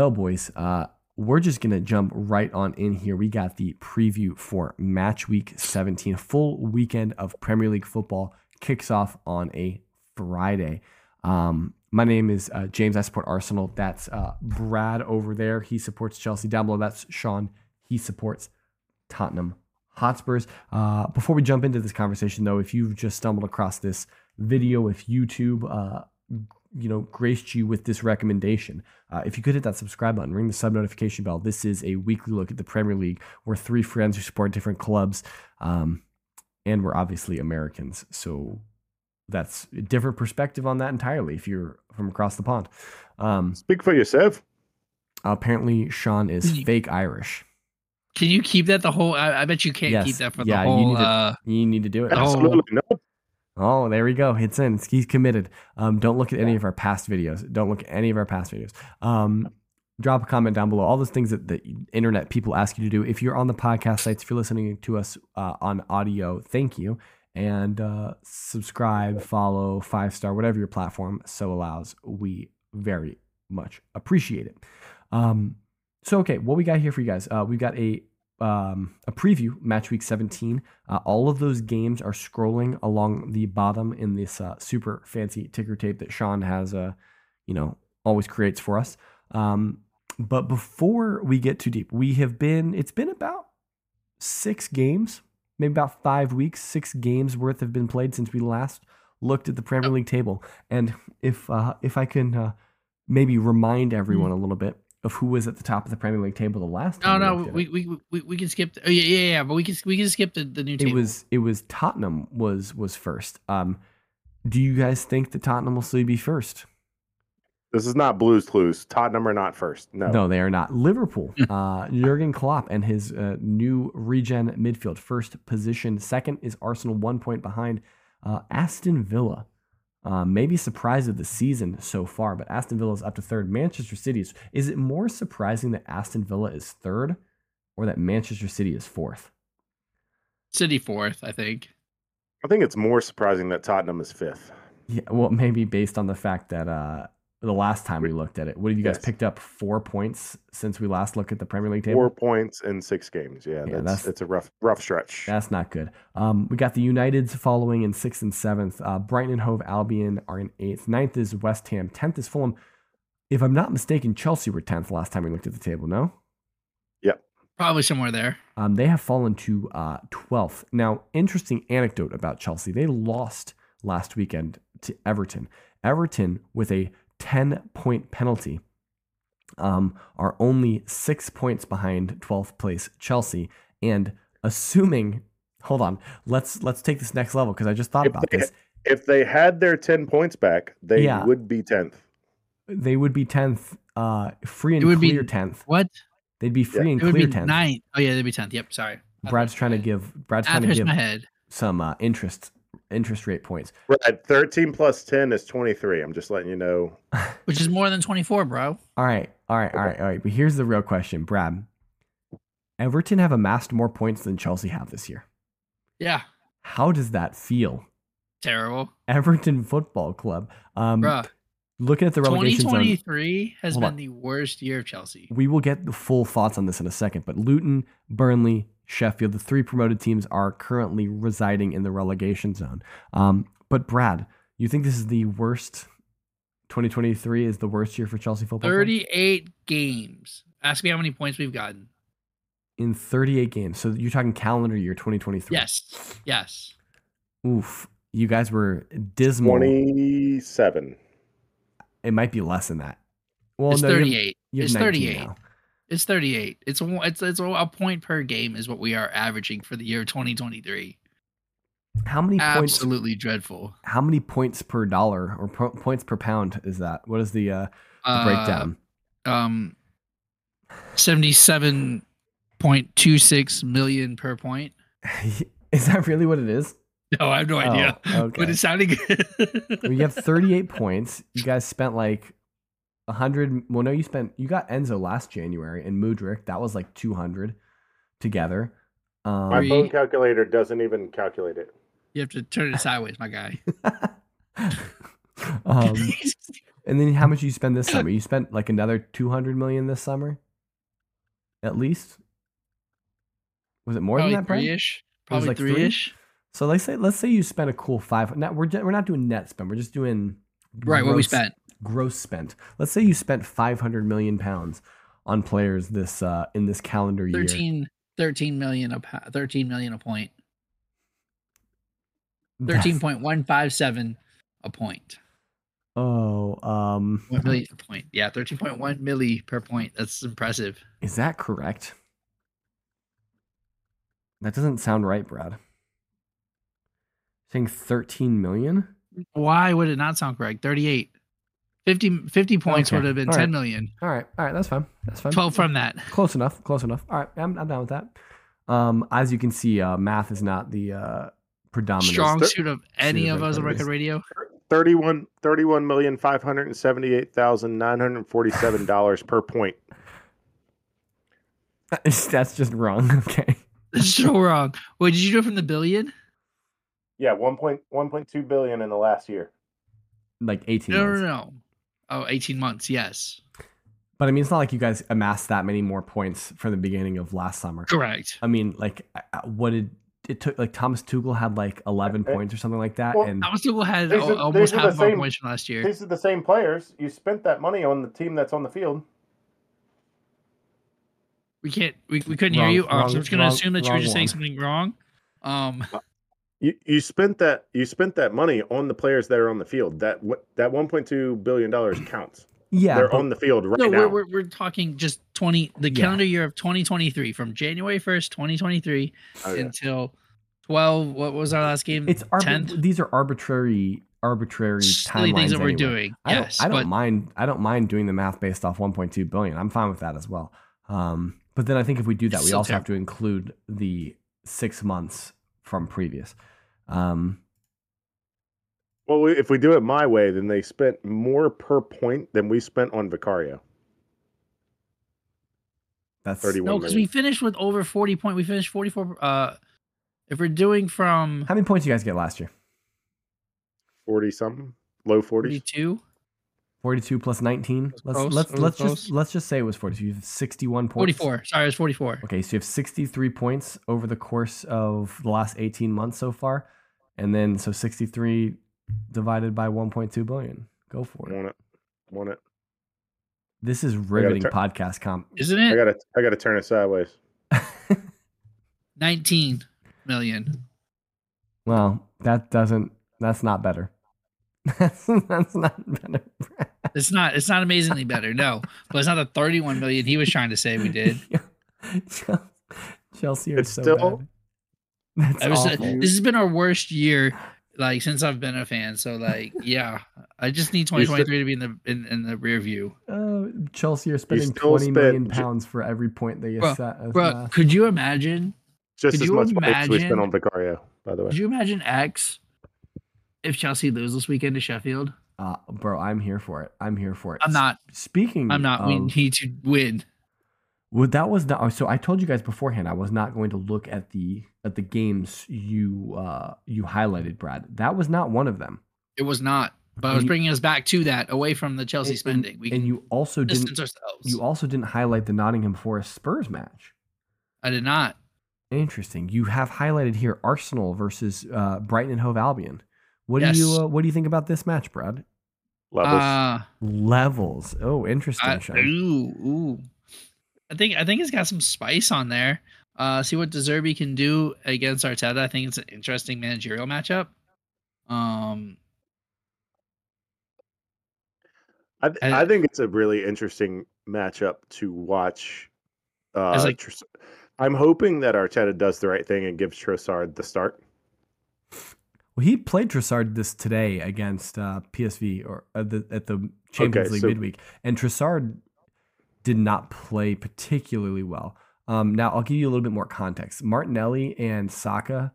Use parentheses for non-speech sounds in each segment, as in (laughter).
Well, boys, uh, we're just going to jump right on in here. We got the preview for match week 17. Full weekend of Premier League football kicks off on a Friday. Um, my name is uh, James. I support Arsenal. That's uh, Brad over there. He supports Chelsea. Down below, that's Sean. He supports Tottenham Hotspurs. Uh, before we jump into this conversation, though, if you've just stumbled across this video, if YouTube, uh, you know, graced you with this recommendation, uh, if you could hit that subscribe button, ring the sub notification bell. This is a weekly look at the Premier League. We're three friends who support different clubs, um, and we're obviously Americans, so that's a different perspective on that entirely. If you're from across the pond, um, Speak for yourself. apparently Sean is You- fake Irish. Can you keep that the whole? I, I bet you can't Yes. keep that for Yeah, the you whole. need to- uh, You need to do it. Oh. Absolutely no. Oh, there we go. It's in. He's committed. Um, don't look at any of our past videos. Don't look at any of our past videos. Um, drop a comment down below. All those things that the internet people ask you to do. If you're on the podcast sites, if you're listening to us uh, on audio, thank you. And uh, subscribe, follow, five star, whatever your platform so allows. We very much appreciate it. Um, so, okay, what we got here for you guys? Uh, we've got a um, a preview, match week 17. Uh, all of those games are scrolling along the bottom in this uh, super fancy ticker tape that Sean has, uh, you know, always creates for us. Um, but before we get too deep, we have been, it's been about six games, maybe about five weeks, six games worth have been played since we last looked at the Premier League table. And if, uh, if I can uh, maybe remind everyone a little bit of who was at the top of the Premier League table the last no, time. no, looked we, we we we can skip. The, oh yeah, yeah, yeah. But we can we can skip the, the new team. it table. was it was Tottenham was was first. Um, do you guys think that Tottenham will still be first? This is not Blues Clues. Tottenham are not first. No. No, they are not. Liverpool, (laughs) uh, Jurgen Klopp and his uh, new regen midfield, first position. Second is Arsenal, one point behind. Uh, Aston Villa, uh, maybe surprise of the season so far, but Aston Villa is up to third. Manchester City is. Is it more surprising that Aston Villa is third, or that Manchester City is fourth? City fourth, I think. I think it's more surprising that Tottenham is fifth. Yeah, well, maybe based on the fact that uh, the last time we looked at it, what have you guys Yes. picked up four points since we last looked at the Premier League table? Four points in six games. Yeah, Yeah, that's, that's- it's a rough rough stretch. That's not good. Um, we got the Uniteds following in sixth and seventh. Uh, Brighton and Hove Albion are in eighth. Ninth is West Ham. Tenth is Fulham. If I'm not mistaken, Chelsea were tenth last time we looked at the table. No, Yep. Probably somewhere there. um, they have fallen to uh, twelfth. Now, interesting anecdote about Chelsea: they lost last weekend to Everton. Everton with a ten point penalty. Um, are only six points behind 12th place Chelsea, and assuming, hold on, let's let's take this next level because I just thought If about they- this. If they had their ten points back, they Yeah. would be tenth. They would be 10th, uh, free and It would be- clear 10th. What? They'd be free and It would clear 10th. ninth. Oh yeah, they'd be tenth. Yep. Sorry. Brad's trying to give Brad's trying to give head. some uh, interest interest rate points. Right, thirteen plus ten is twenty three. I'm just letting you know. (laughs) which is more than 24, bro. All right, all right, all right, all right. But here's the real question, Brad. Everton have amassed more points than Chelsea have this year. Yeah, How does that feel? terrible, Everton Football Club. Um, bro. looking at the relegation zone, 2023 has been on. the worst year of Chelsea. we will get the full thoughts on this in a second. But Luton, Burnley, Sheffield, the three promoted teams are currently residing in the relegation zone. Um, but Brad, you think this is the worst? 2023 is the worst year for Chelsea football. Club? 38 games. Ask me how many points we've gotten. in 38 games. So you're talking calendar year 2023. Yes, yes. Oof. You guys were dismal. Twenty seven. It might be less than that. Well, it's no, you have- 38. you have it's 38. now. It's 38. It's a, it's it's a point per game is what we are averaging for the year 2023. How many points? Absolutely dreadful. How many points per dollar or po- points per pound is that? What is the, uh, the Uh, breakdown? Um, 77.26 million per point. (laughs) is that really what it is? No, I have no idea. Oh, (laughs) okay. But it's sounding good. Well, you have 38 (laughs) points. You guys spent like 100. Well, no, you spent, you got Enzo last January and Mudryk. That was like 200 together. Um, My Three. phone calculator doesn't even calculate it. you have to turn it sideways, my guy. (laughs) um, (laughs) And then how much you spend this summer? You spent like another two hundred million this summer, at least. Was it more Probably than that? Brent? three ish. It Probably like three? three ish. So let's say let's say you spent a cool five. Now we're we're not doing net spend. We're just doing Right, what we gross- spent. gross spent. Let's say you spent five hundred million pounds on players this uh in this calendar year. 13, 13 million a 13 million a point. 13.157 a point. Oh, um, One milli a point. Yeah, 13.1 milli per point. That's impressive. is that correct? That doesn't sound right, Brad. Saying thirteen million. Why would it not sound correct? 38. 50, 50 points Okay, would have been all right. 10 million. All right, all right, that's fine. That's fine. 12 from that. Close enough. Close enough. All right, I'm, I'm down with that. Um, as you can see, uh, math is not the uh, predominant. Strong suit of any suit of of us on record record radio. 31 31 million five hundred and seventy eight thousand nine hundred and forty seven dollars per point. (laughs) That's just wrong. (laughs) Okay. That's so wrong. Wait, did you do it from the billion? Yeah, one point one point two billion in the last year. Like 18 No, no, months. no. Oh, 18 months. Yes. But I mean, it's not like you guys amassed that many more points from the beginning of last summer. Correct. I mean, like, uh, uh, what did it took? Like Thomas Tuchel had like 11 Uh, points or something like that, well, and Thomas Tuchel had are- almost these the half of points from last year. These are the same players. You spent that money on the team that's on the field. We can't. We, we couldn't hear you. Um, wrong- so I'm just gonna wrong- assume that you were wrong just saying something wrong. Um, You you spent that you spent that money on the players that are on the field. That that one point two billion dollars (clears throat) counts. yeah, They're but- on the field right no, now. we're, we're we're talking just 20 the Yeah. calendar year of 2023 from January 1st, 2023 Oh, yeah. until 12. What was our last game? it's arbi- 10th. these are arbitrary, arbitrary Silly timelines things that we're doing. I don't, yes, I don't but mind. I don't mind doing the math based off 1.2 billion. I'm fine with that as well. Um, but then I think if we do that, we still also have to include the six months from previous. Um, Well, we, if we do it my way, then they spent more per point than we spent on Vicario. that's 31 no, because we finished with over 40 point. We finished 44. Uh, if we're doing from How many points you guys get last year? Forty something, low forties. 42, 42 plus 19. Let's close, let's let's close. just let's just say it was 42. You have 61 points. 44. Sorry, it was 44. Okay, so you have 63 points over the course of the last 18 months so far. And then so 63 divided by 1.2 billion. Go for it. Want it? Want it? This is riveting turn- podcast comp. Isn't it? I it? gotta I gotta turn it sideways. (laughs) 19 million. well, that doesn't that's not better. (laughs) that's, that's not better. (laughs) It's not. It's not amazingly better. No, but it's not the 31 million he was trying to say we did. Chelsea are It's so still- bad. (laughs) That's I was, awful. this has been our worst year, like since I've been a fan. So like, yeah, I just need 2023 to be in the in, in the rear view. Uh, Chelsea are spending still 20 million spend- pounds for every point they Bro, set. as Bro, math. could you imagine? Just Could as you much points as we spent on Vicario, by the way. Could you imagine X if Chelsea lose this weekend to Sheffield? Uh, bro, I'm here for it. I'm here for it. I'm not. Speaking, I'm not. we need to win. Well, that was not. So I told you guys beforehand I was not going to look at the at the games you uh you highlighted, Brad. That was not one of them. It was not. But I And was you- bringing us back to that, away from the Chelsea And- spending. We and can you also distance didn't. ourselves. You also didn't highlight the Nottingham Forest Spurs match. I did not. Interesting. You have highlighted here Arsenal versus uh, Brighton and Hove Albion. What do you uh, What do you think about this match, Brad? Levels. Uh, Levels. Oh, interesting. I, ooh, ooh. I think I think it's got some spice on there. Uh, see what De Zerbi can do against Arteta. I think it's an interesting managerial matchup. Um, I, th- and- I think it's a really interesting matchup to watch. Uh, like- Tros- I'm hoping that Arteta does the right thing and gives Trossard the start. Well, he played Trossard this today against uh, PSV or at the, at the Champions Okay, League so- midweek, and Trossard did not play particularly well. Um, now, I'll give you a little bit more context. Martinelli and Saka,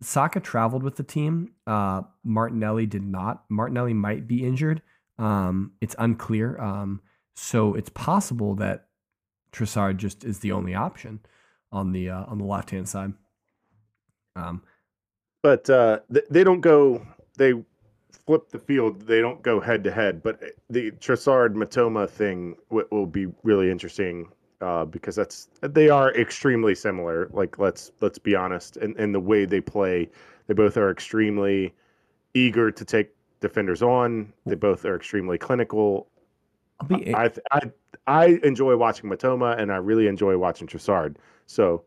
Saka traveled with the team. Uh, Martinelli did not. Martinelli might be injured. Um, it's unclear. Um, so it's possible that Trossard just is the only option on the uh, on the left hand side. Um, But uh, th- they don't go. They flip the field, they don't go head to head. But the Trossard Mitoma thing w- will be really interesting uh, because that's they are extremely similar. Like let's let's be honest, and in the way they play, they both are extremely eager to take defenders on. They both are extremely clinical. I'll be I I I enjoy watching Mitoma, and I really enjoy watching Trossard. So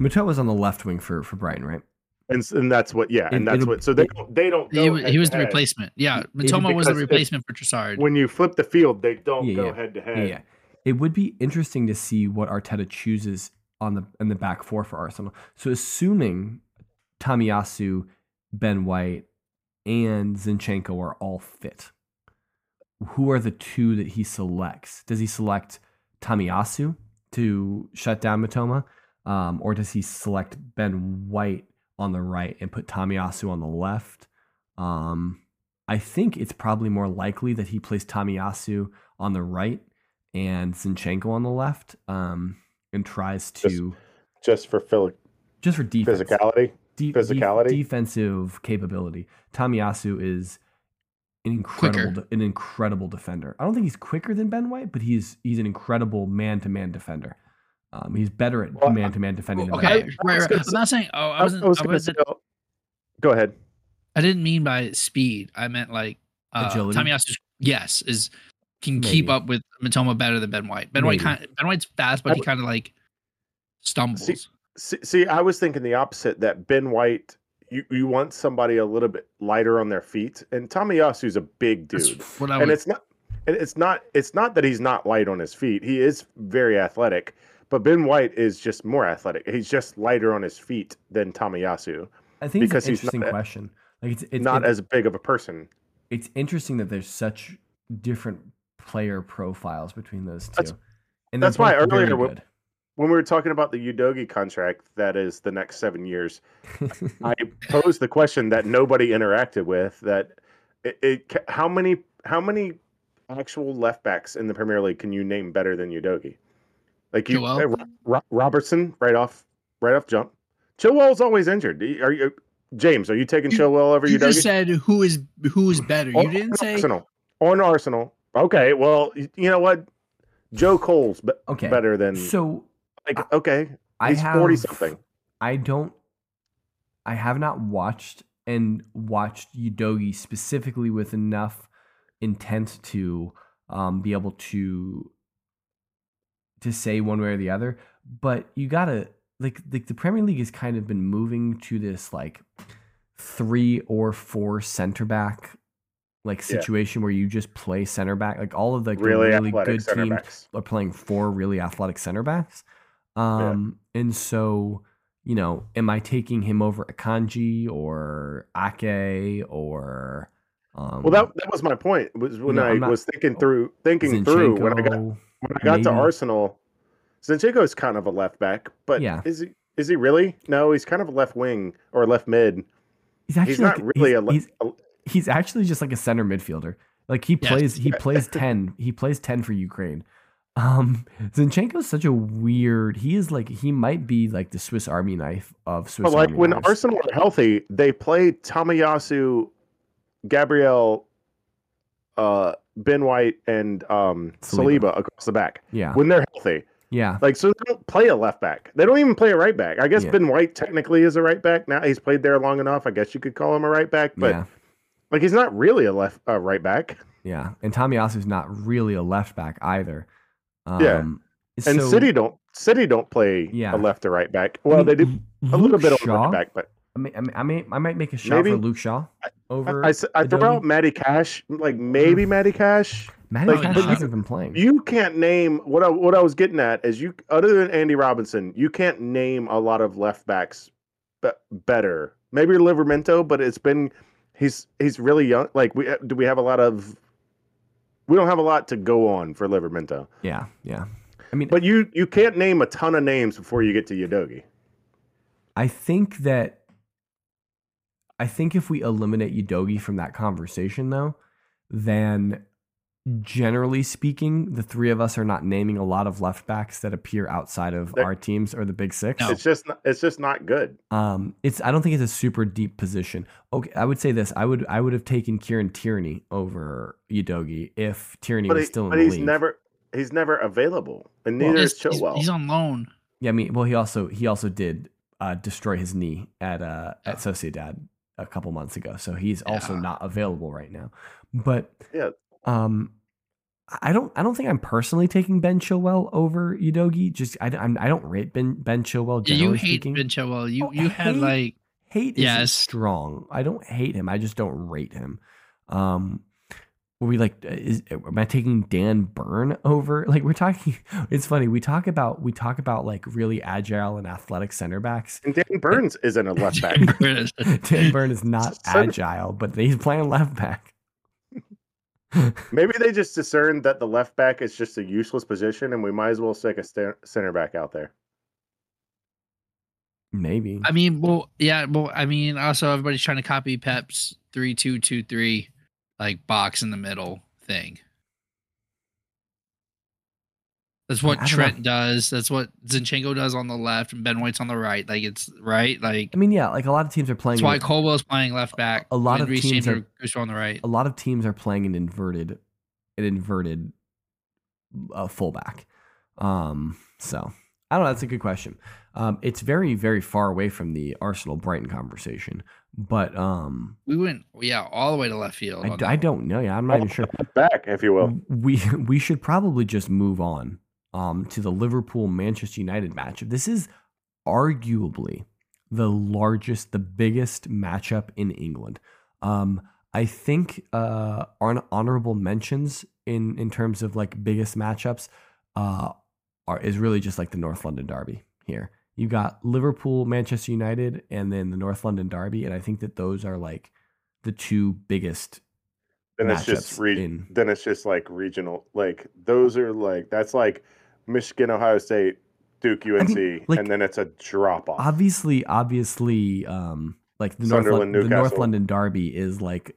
Mitoma was on the left wing for for Brighton, right? And and that's what yeah, and that's it'll- what so they don't they don't He, go he was the replacement. Yeah, Mitoma was the because if- replacement for Trossard. when you flip the field, they don't Yeah, go yeah. head to Yeah, head. yeah. It would be interesting to see what Arteta chooses on the in the back four for Arsenal. So assuming Tomiyasu, Ben White, and Zinchenko are all fit, who are the two that he selects? Does he select Tomiyasu to shut down Mitoma, um, or does he select Ben White on the right and put Tomiyasu on the left? Um, I think it's probably more likely that he plays Tomiyasu on the right and Zinchenko on the left, um, and tries to Just for phil- just for defense, physicality. de- physicality? defensive capability. Tomiyasu is an incredible, Quicker. an incredible defender. I don't think he's quicker than Ben White, but he's he's an incredible man to man defender. Um, he's better at Well, man to man defending than okay, Ben right, right. I'm not saying. Oh, I I, wasn't. I was I wasn't. say, go ahead. I didn't mean by speed. I meant like uh, Agility? Tomiyasu. Yes, is can keep up with Mitoma better than Ben White. Ben White Maybe. kind. Ben White's fast, but I he kind of like stumbles. See, See, see, I was thinking the opposite. That Ben White, you, you want somebody a little bit lighter on their feet, and Tomiyasu's a big That's dude, what I and would. it's not. And it's not. It's not that he's not light on his feet. He is very athletic, but Ben White is just more athletic. He's just lighter on his feet than Tomiyasu. I think because it's he's an interesting a- question. Like it's it's not it- as big of a person. it's interesting that there's such different player profiles between those two. That's- and that's why earlier when- When we were talking about the Udogie contract, that is the next seven years. (laughs) I posed the question that nobody interacted with. That it, it how many how many actual left backs in the Premier League can you name better than Udogie? Like you, Chilwell? uh, Ro- Ro- Robertson, right off, right off jump. Chilwell's always injured. Are you, James? Are you taking You- Chilwell over you Udogie? just said who is who is better. You On didn't say Arsenal. On Arsenal. Okay, well, you know what? Joe Cole's be- okay. better than So like okay. I He's have forty something. I don't. I have not watched and watched Udogie specifically with enough intent to um, be able to to say one way or the other. But you gotta like like the Premier League has kind of been moving to this like three or four center back like Yeah. situation where you just play center back. Like all of the, Really, really good teams backs. are playing four really athletic center backs. Um, and so, you know, am I taking him over Akanji or Ake or um, Well, that that was my point. Was when I not- was thinking through thinking through when I got Zinchenko? When I got to. Arsenal. Zinchenko is kind of a left back, but Yeah. is he is he really? No, he's kind of a left wing or left mid. He's actually He's not like- really he's, a, he's, a he's actually just like a center midfielder. Like he Yes. plays he plays (laughs) 10. He plays 10 for Ukraine. Um is such a weird he is like he might be like the Swiss army knife of Swiss But like army when knives. Arsenal are healthy, they play Tomiyasu, Gabriel, uh, Ben White, and um, Saliba. Saliba across the back yeah. when they're healthy. Yeah. Like so, they don't play a left back. They don't even play a right back. I guess Yeah. Ben White technically is a right back now. He's played there long enough. I guess you could call him a right back, but yeah. like he's not really a left uh, right back. Yeah. And Tomiyasu's not really a left back either. Um, Yeah. And so- City don't City don't play Yeah. a left or right back. Well, they do Luke a little bit on Shaw, right back, but I mean, I, mean, I, might make a shot Maybe. for Luke Shaw over. I, I, I throw out Matty Cash, like maybe mm. Matty Cash. Matty like, Cash you- hasn't been playing. You can't name what I, what I was getting at is you other than Andy Robinson, you can't name a lot of left backs be, better. Maybe Livramento, but it's been he's he's really young. Like we do we have a lot of we don't have a lot to go on for Livramento. yeah, yeah. I mean, But you you can't name a ton of names before you get to Udogie. I think that I think if we eliminate Udogie from that conversation, though, then generally speaking, the three of us are not naming a lot of left backs that appear outside of They're- our teams or the big six. No. It's just not, it's just not good. Um, it's I don't think it's a super deep position. Okay, I would say this. I would I would have taken Kieran Tierney over Udogie if Tierney But, was he, still in but the he's league. never he's never available, and Well, neither He's, is he's- Chilwell. he's on loan. yeah, I mean, well, he also he also did uh, destroy his knee at uh, at Sociedad a couple months ago, so he's also not available right now. But Yeah. um, I don't I don't think I'm personally taking Ben Chilwell over Udogie. Just I, I'm, I don't rate Ben Ben Chilwell. Generally you hate speaking. Ben Chilwell. You Oh, you had hate? like hate is Yes. strong. I don't hate him. I just don't rate him. Um, were we like, uh, is am I taking Dan Burn over? (laughs) Like we're talking. (laughs) It's funny. We talk about we talk about like really agile and athletic center backs. and Dan Burns isn't a left (laughs) back. Dan Burn is not agile, but he's playing left back. Maybe they just discerned that the left back is just a useless position, and we might as well stick a sta- center back out there. Maybe. I mean, well, yeah, well, I mean, also everybody's trying to copy Pep's three two two three, like box in the middle thing. That's what Trent does. That's what Zinchenko does on the left, and Ben White's on the right. Like it's right. Like I mean, yeah, like a lot of teams are playing. that's why Colwell's playing left back. A lot of Reece teams James are- on the right. a lot of teams are playing an inverted, an inverted uh, fullback. Um, so I don't know. That's a good question. Um, it's very, very far away from the Arsenal Brighton conversation, but um, We went, yeah, all the way to left field. I, on I that one. don't know. Yeah, I'm not even sure. Back, if you will. We we should probably just move on um, to the Liverpool Manchester United matchup. This is arguably the largest, the biggest matchup in England. Um, I think uh, hon- honorable mentions in in terms of like biggest matchups uh, are is really just like the North London Derby here. You got Liverpool, Manchester United, and then the North London Derby, and I think that those are like the two biggest Then it's just re- in- then it's just like regional. Like those are like that's like Michigan, Ohio State, Duke, UNC, like, and then it's a drop off. obviously obviously um like the north, Lon- the north london derby is like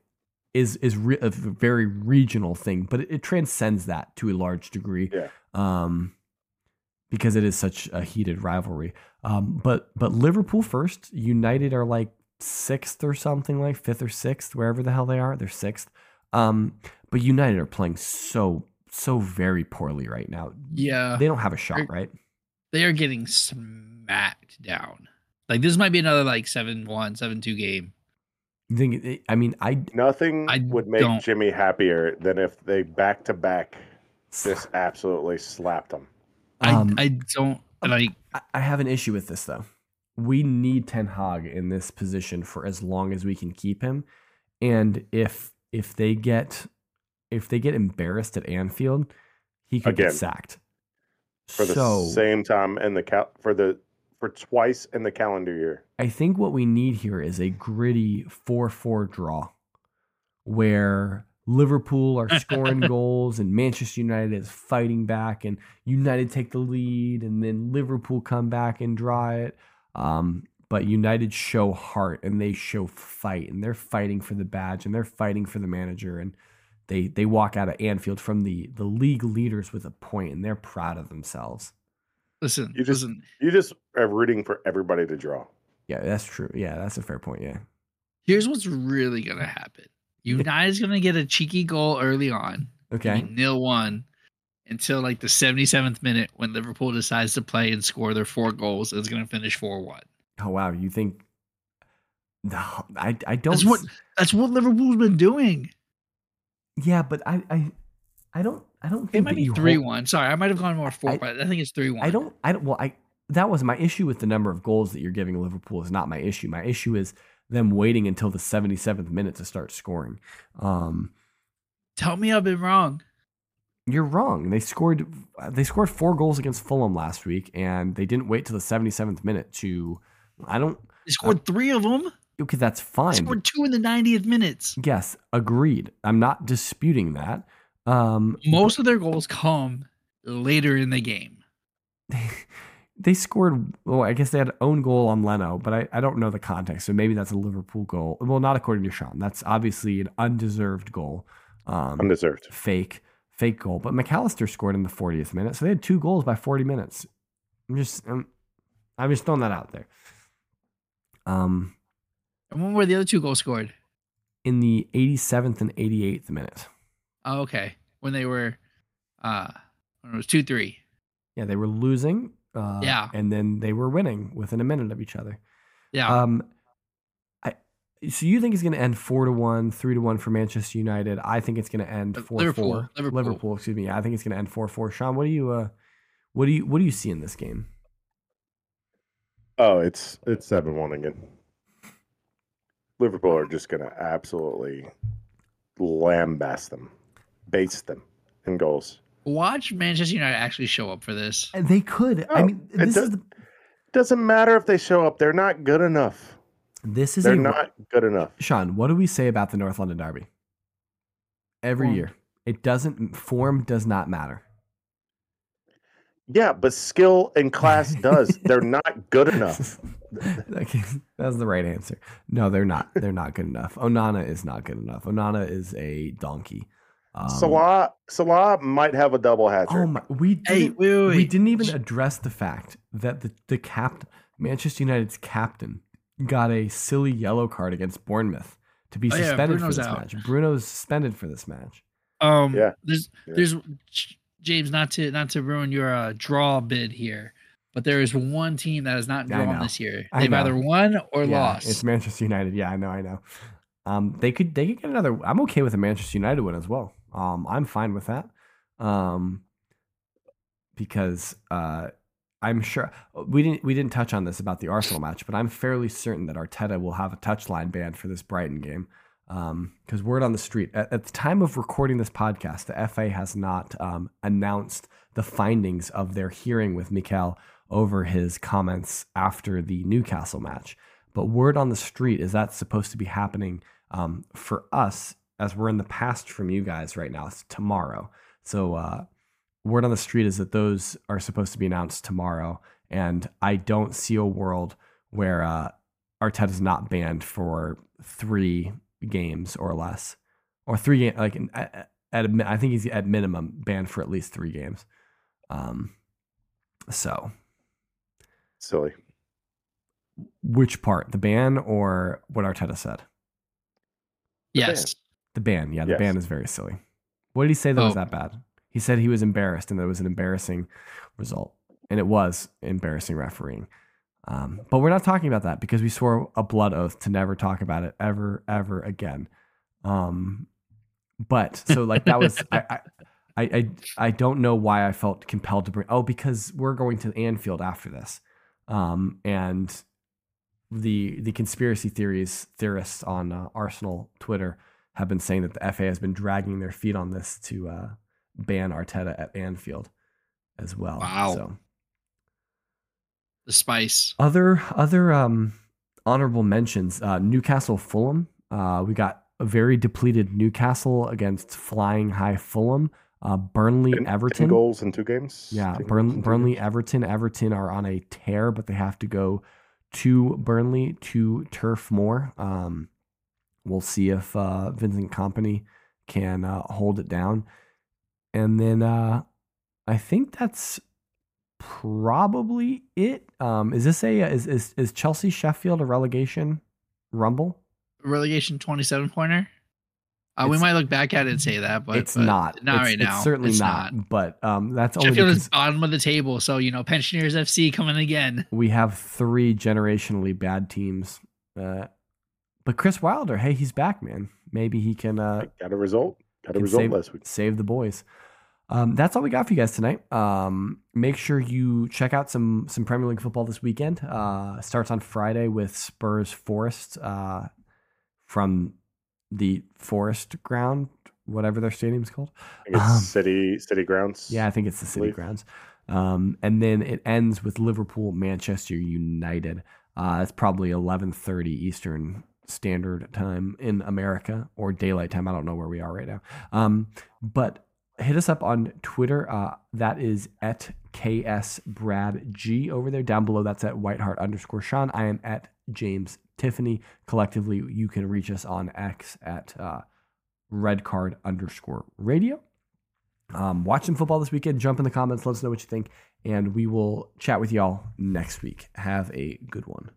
is is re- a very regional thing but it, it transcends that to a large degree Yeah. um because it is such a heated rivalry um but but liverpool first united are like sixth or something like fifth or sixth wherever the hell they are they're sixth um but united are playing so so very poorly right now Yeah, they don't have a shot They're- right they are getting smacked down. Like this might be another like 7-1, 7-2 game. you think i mean i Nothing I would make don't- Jimmy happier than if they back to back just (sighs) absolutely slapped him. Um, I I don't like. I- I have an issue with this though. We need Ten Hag in this position for as long as we can keep him. And if if they get if they get embarrassed at Anfield, he could Again. get sacked. For the so same time in the cal- for the for twice in the calendar year. I think what we need here is a gritty 4-4 draw where Liverpool are (laughs) scoring goals and Manchester United is fighting back and United take the lead and then Liverpool come back and draw it. Um, but United show heart and they show fight and they're fighting for the badge and they're fighting for the manager and they they walk out of Anfield from the the league leaders with a point and they're proud of themselves. Listen, You just- listen. You just are rooting for everybody to draw. Yeah, that's true. Yeah, that's a fair point. Yeah. Here's what's really gonna happen. United's gonna get a cheeky goal early on. Okay. Nil one until like the 77th minute when Liverpool decides to play and score their four goals. It's gonna finish four one. Oh wow, you think? No, I I don't. That's what- That's what Liverpool's been doing. Yeah, but I I I don't I don't It think might be three hold- one. Sorry, I might have gone more four, I- but I think it's three one. I don't I don't well I that was my issue with the number of goals that you're giving Liverpool is not my issue. My issue is them waiting until the 77th minute to start scoring. Um, tell me I've been wrong. you're wrong. They scored they scored four goals against Fulham last week, and they didn't wait till the 77th minute to. I don't. They scored three of them. Okay, that's fine. but- scored two in the 90th minutes. yes, agreed. I'm not disputing that. Um, Most of their goals come later in the game. (laughs) they scored. Well, I guess they had an own goal on Leno, but I, I don't know the context. So maybe that's a Liverpool goal. Well, not according to Sean. That's obviously an undeserved goal. Um, Undeserved. fake. fake goal, but McAllister scored in the 40th minute, so they had two goals by 40 minutes. I'm just, I'm, I'm just throwing that out there. Um, And when were the other two goals scored? in the 87th and 88th minute, Oh, okay. When they were, uh, when it was two three. yeah, they were losing. Uh, Yeah. and then they were winning within a minute of each other. Yeah. Um, I so you think it's going to end four to one, three to one for Manchester United? I think it's going to end four Liverpool, four. Liverpool. Liverpool, excuse me. I think it's going to end four four. Sean, what do you uh, what do you what do you see in this game? Oh, it's it's seven one again. Liverpool are just gonna absolutely lambast them, base them in goals. Watch Manchester United actually show up for this. They could. I Oh, mean, it this does- is the, Doesn't matter if they show up; they're not good enough. this is They're a not good enough. Sean. What do we say about the North London Derby? Every Form. year, it doesn't. Form does not matter. Yeah, but skill and class (laughs) does. They're not good enough. (laughs) Okay, That's the right answer. No, they're not. They're not good enough. Onana is not good enough. Onana is a donkey. Um, Salah Salah might have a double hat trick. Oh my! We didn't, Hey, wait, wait, we didn't even address the fact that the the cap Manchester United's captain got a silly yellow card against Bournemouth to be Oh, yeah, suspended Bruno's for this out. match. Bruno's suspended for this match. Um, Yeah. There's, Yeah. there's James. Not to not to ruin your uh, draw bid here, but there is one team that has not I drawn this year. They've either won or yeah, lost. It's Manchester United. Yeah, I know, I know. Um, they could they could get another. I'm okay with a Manchester United win as well. Um, I'm fine with that. Um, because uh, I'm sure we didn't we didn't touch on this about the Arsenal match, but I'm fairly certain that Arteta will have a touchline ban for this Brighton game. Because word on the street at, at the time of recording this podcast, the FA has not um, announced the findings of their hearing with Mikel over his comments after the Newcastle match. But word on the street is that's supposed to be happening um, for us as we're in the past from you guys right now. It's tomorrow. So uh, word on the street is that those are supposed to be announced tomorrow. And I don't see a world where uh, is not banned for three games or less, or three games. Like at, at I think he's at minimum banned for at least three games. Um, so Silly. which part, the ban or what Arteta said? yes. The ban, yeah, the Yes. ban is very silly. What did he say that was Oh. that bad? He said he was embarrassed and that it was an embarrassing result, and it was embarrassing refereeing. Um, but we're not talking about that because we swore a blood oath to never talk about it ever, ever again. Um, but so like that was I, I, I, I, I don't know why I felt compelled to bring. Oh, because we're going to Anfield after this, um, and the the conspiracy theories theorists on uh, Arsenal Twitter have been saying that the FA has been dragging their feet on this to uh, ban Arteta at Anfield as well. Wow. So The spice. other other um, honorable mentions: uh, Newcastle Fulham. Uh, we got a very depleted Newcastle against flying high Fulham. Uh, Burnley Ten- ten Everton. goals in two games. Yeah, Burn, two Burnley, games. Everton. Everton are on a tear, but they have to go to Burnley to Turf Moor. Um, we'll see if uh, Vincent Kompany can uh, hold it down, and then uh, I think that's probably it. Um, is this a is, is is Chelsea Sheffield a relegation rumble? Relegation 27 pointer. Uh, we might look back at it and say that, but it's but not. Not It's- right now. It's certainly It's not, But um, that's only Sheffield because is bottom of the table, so you know Pensioners FC coming again. we have three generationally bad teams. Uh, but Chris Wilder, hey, he's back, man. Maybe he can uh, got a result. Got a result save, last week. save the boys. Um, that's all we got for you guys tonight. Um, make sure you check out some some Premier League football this weekend. Uh, starts on Friday with Spurs Forest uh, from the Forest Ground, whatever their stadium's called. I think it's Um, city city grounds. Yeah, I think it's the city believe. grounds. Um, and then it ends with Liverpool Manchester United. Uh, it's probably 11:30 Eastern Standard Time in America or daylight time. I don't know where we are right now. Um, but hit us up on Twitter. Uh, that is at KS Brad G over there. Down below, that's at WhiteHart underscore Sean. I am at James Tiffany. Collectively, you can reach us on X at uh, Red Card underscore Radio. Um, football this weekend. Jump in the comments. Let us know what you think. And we will chat with y'all next week. Have a good one.